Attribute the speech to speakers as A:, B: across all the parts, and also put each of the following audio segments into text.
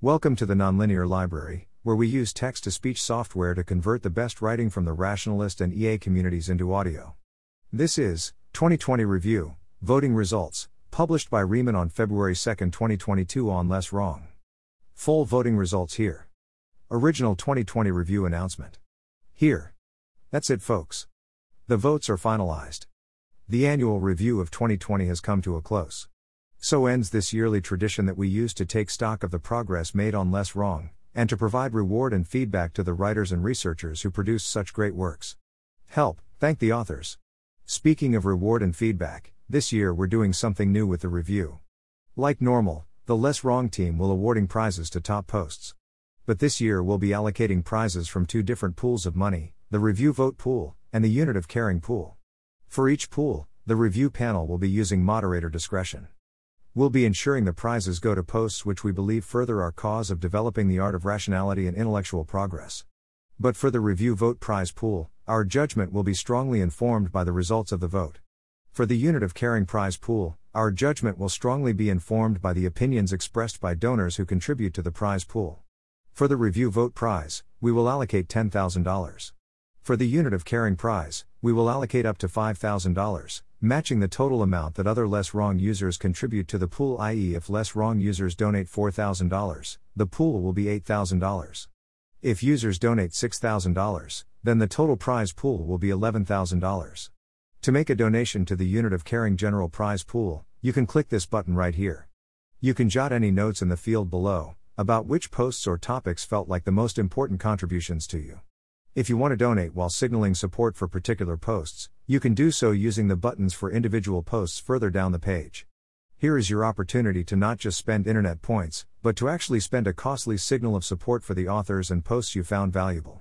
A: Welcome to the Nonlinear Library, where we use text to speech software to convert the best writing from the rationalist and EA communities into audio. This is 2020 Review, Voting Results, published by Raemon on February 2, 2022, on Less Wrong. Full voting results here. Original 2020 Review announcement. Here. That's it, folks. The votes are finalized. The annual review of 2020 has come to a close. So ends this yearly tradition that we use to take stock of the progress made on less wrong, and to provide reward and feedback to the writers and researchers who produce such great works. Help, thank the authors. Speaking of reward and feedback, this year we're doing something new with the review. Like normal, the Less Wrong team will awarding prizes to top posts. But this year we'll be allocating prizes from two different pools of money, the review vote pool and the unit of caring pool. For each pool, the review panel will be using moderator discretion. We'll be ensuring the prizes go to posts which we believe further our cause of developing the art of rationality and intellectual progress. But for the review vote prize pool, our judgment will be strongly informed by the results of the vote. For the unit of caring prize pool, our judgment will strongly be informed by the opinions expressed by donors who contribute to the prize pool. For the review vote prize, we will allocate $10,000. For the unit of caring prize, we will allocate up to $5,000 matching the total amount that other less wrong users contribute to the pool, i.e., if less wrong users donate $4,000, the pool will be $8,000. If users donate $6,000, then the total prize pool will be $11,000. To make a donation to the Unit of Caring General Prize Pool, you can click this button right here. You can jot any notes in the field below about which posts or topics felt like the most important contributions to you. If you want to donate while signaling support for particular posts, you can do so using the buttons for individual posts further down the page. Here is your opportunity to not just spend internet points, but to actually spend a costly signal of support for the authors and posts you found valuable.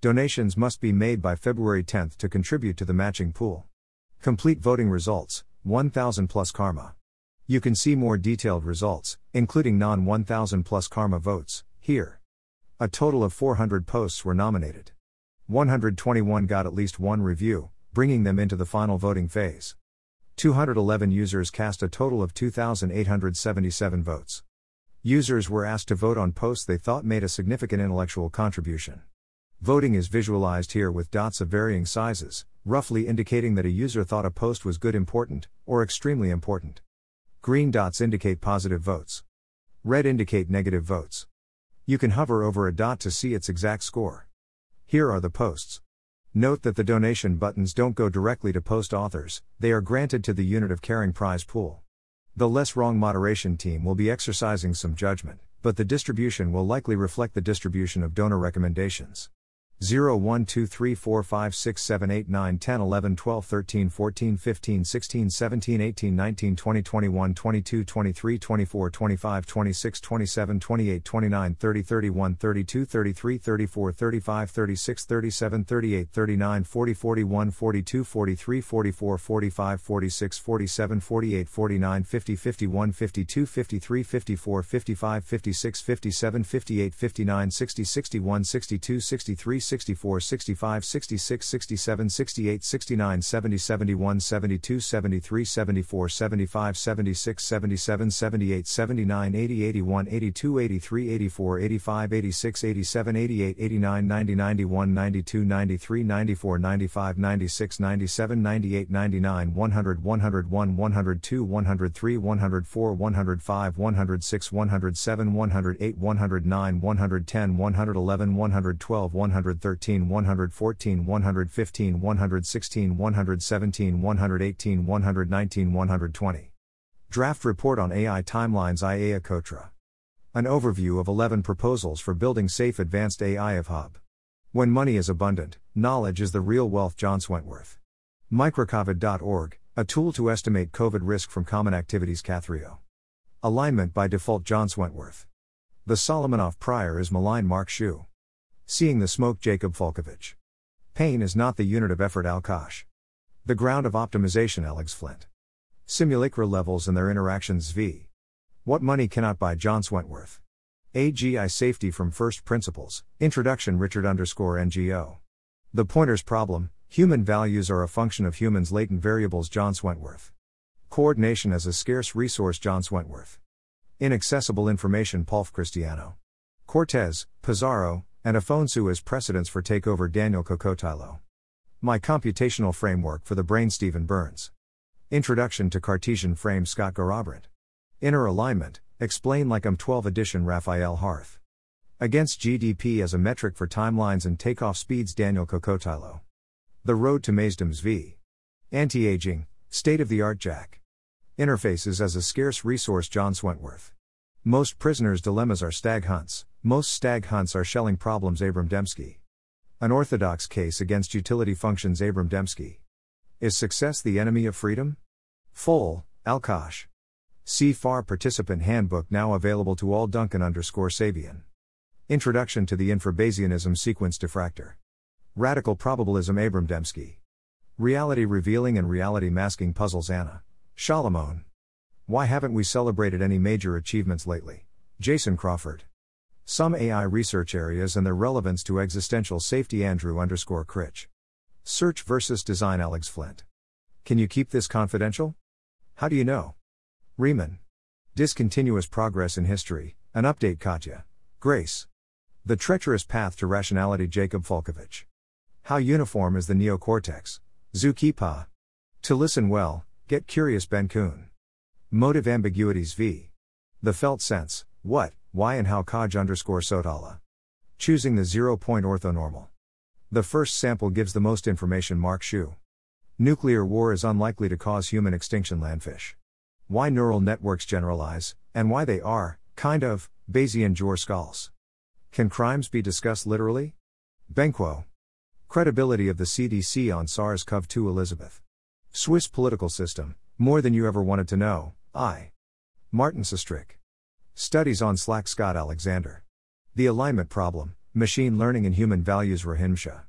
A: Donations must be made by February 10th to contribute to the matching pool. Complete voting results 1000 plus karma. You can see more detailed results, including non 1000 plus karma votes, here. A total of 400 posts were nominated. 121 got at least one review, bringing them into the final voting phase. 211 users cast a total of 2,877 votes. Users were asked to vote on posts they thought made a significant intellectual contribution. Voting is visualized here with dots of varying sizes, roughly indicating that a user thought a post was good important, or extremely important. Green dots indicate positive votes. Red indicate negative votes. You can hover over a dot to see its exact score. Here are the posts. Note that the donation buttons don't go directly to post authors, they are granted to the Unit of Caring prize pool. The Less Wrong moderation team will be exercising some judgment, but the distribution will likely reflect the distribution of donor recommendations. 0 1 2 3 4 5 6 7 8 9 10 11 12 13 14 15 16 17 18 19 20 21 22 23 24 25 26 27 28 29 30 31 32 33 34 35 36 37 38 39 40 41 42 43 44 45 46 47 48 49 50 51 52 53 54 55 56 57 58 59 60 61 62 63 64, 65, 66, 67, 68, 69, 70, 71, 72, 73, 74, 75, 76, 77, 78, 79, 80, 81, 82, 83, 84, 85, 86, 87, 88, 89, 90, 91, 92, 93, 94, 95, 96, 97, 98, 99, 100, 101, 102, 103, 104, 105, 106, 107, 108, 109, 110, 111, 112, 113, 113, 114, 115, 116, 117, 118, 119, 120. Draft Report on AI Timelines Ajeya Cotra. An overview of 11 proposals for building safe advanced AI evhub. When money is abundant, knowledge is the real wealth. John Swentworth. Microcovid.org, a tool to estimate COVID risk from common activities. catherio. Alignment by default. John Swentworth. The Solomonoff Prior is malign. Mark Xu. Seeing the smoke, Jacob Falkovich. Pain is not the unit of effort, alkjash. The ground of optimization, Alex Flint. Simulacra levels and their interactions, v. What money cannot buy, John Swentworth. AGI Safety from First Principles, Introduction Richard underscore NGO. The Pointers Problem, Human Values are a Function of Humans Latent Variables John Swentworth. Coordination as a Scarce Resource John Swentworth. Inaccessible Information Paulf Christiano. Cortez, Pizarro, and Afonso as precedents for takeover Daniel Kokotajlo. My computational framework for the brain Steven Byrnes. Introduction to Cartesian frame Scott Garrabrant. Inner alignment, explain like I'm 12 edition Rafael Harth. Against GDP as a metric for timelines and takeoff speeds Daniel Kokotajlo. The road to Mazdum's V. Anti-aging, state of the art Jack. Interfaces as a scarce resource John Swentworth. Most prisoners' dilemmas are stag hunts, most stag hunts are Schelling problems Abram Demski. An orthodox case against utility functions Abram Demski. Is success the enemy of freedom? Full, alkjash. See FAR Participant Handbook now available to all Duncan underscore Sabien. Introduction to the Infra-Bayesianism Sequence Diffractor. Radical Probabilism Abram Demski. Reality Revealing and Reality Masking Puzzles Anna. Salamon. Why haven't we celebrated any major achievements lately? Jason Crawford. Some AI research areas and their relevance to existential safety. Andrew underscore Critch. Search versus design. Alex Flint. Can you keep this confidential? How do you know? Raemon. Discontinuous progress in history. An update. Katja. Grace. The treacherous path to rationality. Jacob Falkovich. How uniform is the neocortex? zhukeepa. To listen well, get curious. Ben Kuhn. Motive ambiguities v. The felt sense, what? Why and how Kaj underscore Sotala. Choosing the zero-point orthonormal. The first sample gives the most information Mark Xu. Nuclear war is unlikely to cause human extinction landfish. Why neural networks generalize, and why they are, kind of, Bayesian Joar Skalse. Can crimes be discussed literally? Benquo. Credibility of the CDC on SARS-CoV-2 Elizabeth. Swiss political system, more than you ever wanted to know, I. Martin Sustrik. Studies on Slack Scott Alexander. The Alignment Problem Machine Learning and Human Values Rahimsha.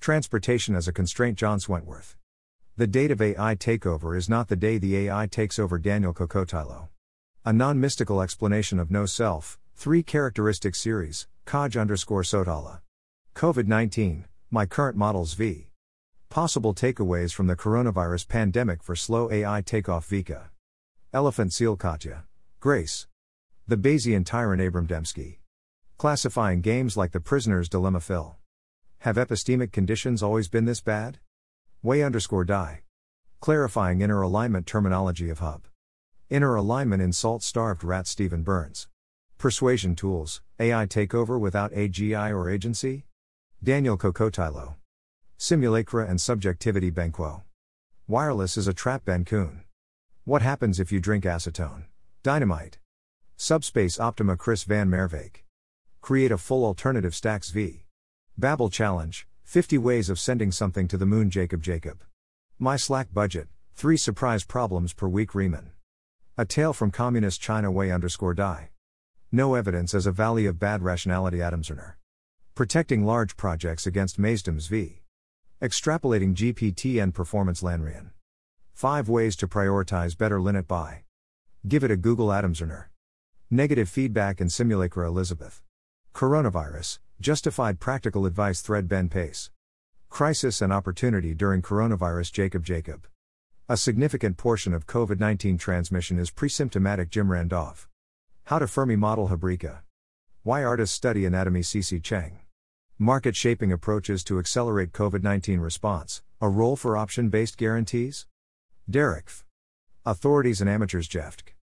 A: Transportation as a Constraint John Swentworth. The date of AI takeover is not the day the AI takes over Daniel Kokotajlo. A non mystical explanation of no self, three characteristic series, Kaj underscore Sotala. COVID 19, my current models v. Possible takeaways from the coronavirus pandemic for slow AI takeoff Vika. Elephant seal Katja. Grace, the Bayesian tyrant Abram Demski. Classifying games like The Prisoner's Dilemma Phil. Have epistemic conditions always been this bad? Wei underscore Dai. Clarifying inner alignment terminology of Hub. Inner alignment in salt starved rat Steven Byrnes. Persuasion tools, AI takeover without AGI or agency? Daniel Kokotajlo. Simulacra and subjectivity Benquo. Wireless is a trap Benquo. What happens if you drink acetone? Dynomight. Subspace Optima Chris van Merwijk. Create a full alternative stacks v. Babble Challenge 50 Ways of Sending Something to the Moon Jacob Jacob. My Slack Budget 3 Surprise Problems Per Week Raemon. A Tale from Communist China Wei underscore Dai. No Evidence as a Valley of Bad Rationality Adam Zerner. Protecting Large Projects Against Mazedoms v. Extrapolating GPT-N Performance Lanrian. 5 Ways to Prioritize Better Lynette Bye. Give it a Google Adam Zerner. Negative feedback and simulacra Elizabeth. Coronavirus, justified practical advice thread Ben Pace. Crisis and opportunity during coronavirus Jacob Jacob. A significant portion of COVID 19 transmission is presymptomatic Jim Randolph. How to Fermi model habryka. Why artists study anatomy CC Chang. Market shaping approaches to accelerate COVID 19 response, a role for option based guarantees? Derek. Authorities and amateurs jefftk.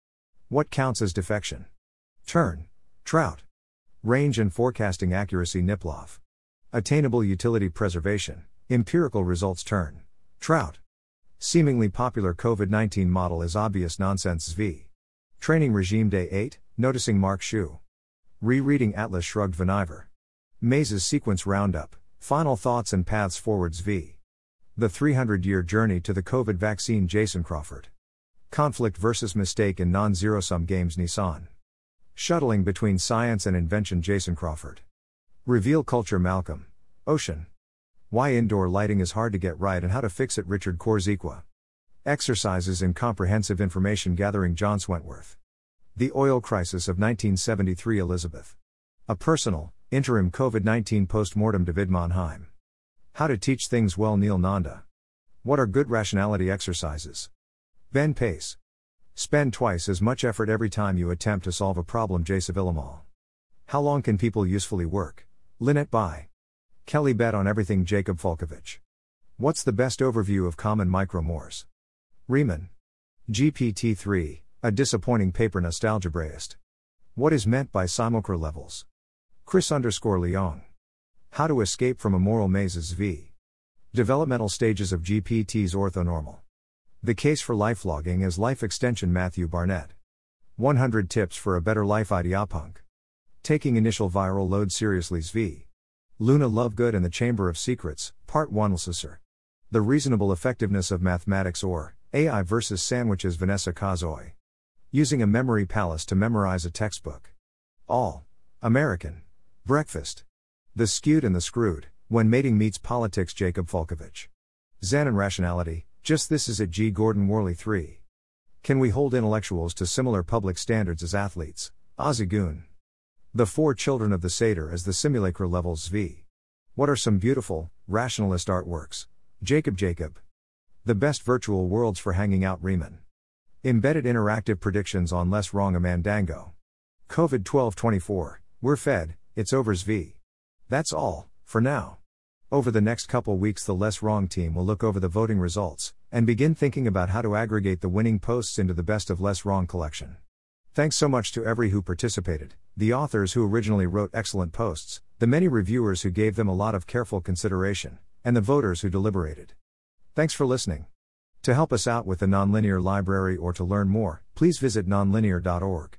A: What counts as defection? Turn. Trout. Range and forecasting accuracy niplav Attainable utility preservation. Empirical results turn. Trout. Seemingly popular COVID 19 model is obvious nonsense v. Training regime day 8, noticing Mark Xu. Rereading Atlas Shrugged Vaniver Maze's sequence roundup, final thoughts and paths forwards v. The 300 year journey to the COVID vaccine Jason Crawford. Conflict versus mistake in non zero sum games Nisan. Shuttling Between Science and Invention Jason Crawford. Reveal Culture Malcolm. Ocean. Why Indoor Lighting is Hard to Get Right and How to Fix It Richard Korzekwa. Exercises in Comprehensive Information Gathering John Swentworth. The Oil Crisis of 1973 Elizabeth. A Personal, Interim COVID 19 Postmortem David Manheim. How to Teach Things Well Neel Nanda. What are Good Rationality Exercises? Ben Pace. Spend twice as much effort every time you attempt to solve a problem. J. Sevillamol. How long can people usefully work? Lynette Bye Kelly Bet on Everything. Jacob Falkovich. What's the best overview of common micromorts? Raemon. GPT 3, a disappointing paper. Nostalgiabraist. What is meant by simulacra levels? Chris underscore Leong. How to escape from a moral mazes v. Developmental stages of GPT's orthonormal. The Case for Life Logging is Life Extension Matthew Barnett. 100 Tips for a Better Life Ideopunk. Taking Initial Viral Load Seriously V. Luna Lovegood and the Chamber of Secrets, Part 1 lsusr. The Reasonable Effectiveness of Mathematics or AI versus Sandwiches Vanessa Kosoy. Using a Memory Palace to Memorize a Textbook. All. American. Breakfast. The Skewed and the Screwed, When Mating Meets Politics Jacob Falkovich. and Rationality, just this is a G. Gordon Worley 3. Can we hold intellectuals to similar public standards as athletes? ozziegooen. The Four Children of the Seder as the Simulacra Levels V. What are some beautiful, rationalist artworks? Jacob Jacob. The Best Virtual Worlds for Hanging Out Raemon. Embedded interactive predictions on Less Wrong Amandango. COVID 1224, We're Fed, It's Overs V. That's all, for now. Over the next couple weeks, the less wrong team will look over the voting results and begin thinking about how to aggregate the winning posts into the best of less wrong collection. Thanks so much to every who participated, the authors who originally wrote excellent posts, the many reviewers who gave them a lot of careful consideration, and the voters who deliberated. Thanks for listening. To help us out with the Nonlinear Library or to learn more, please visit nonlinear.org.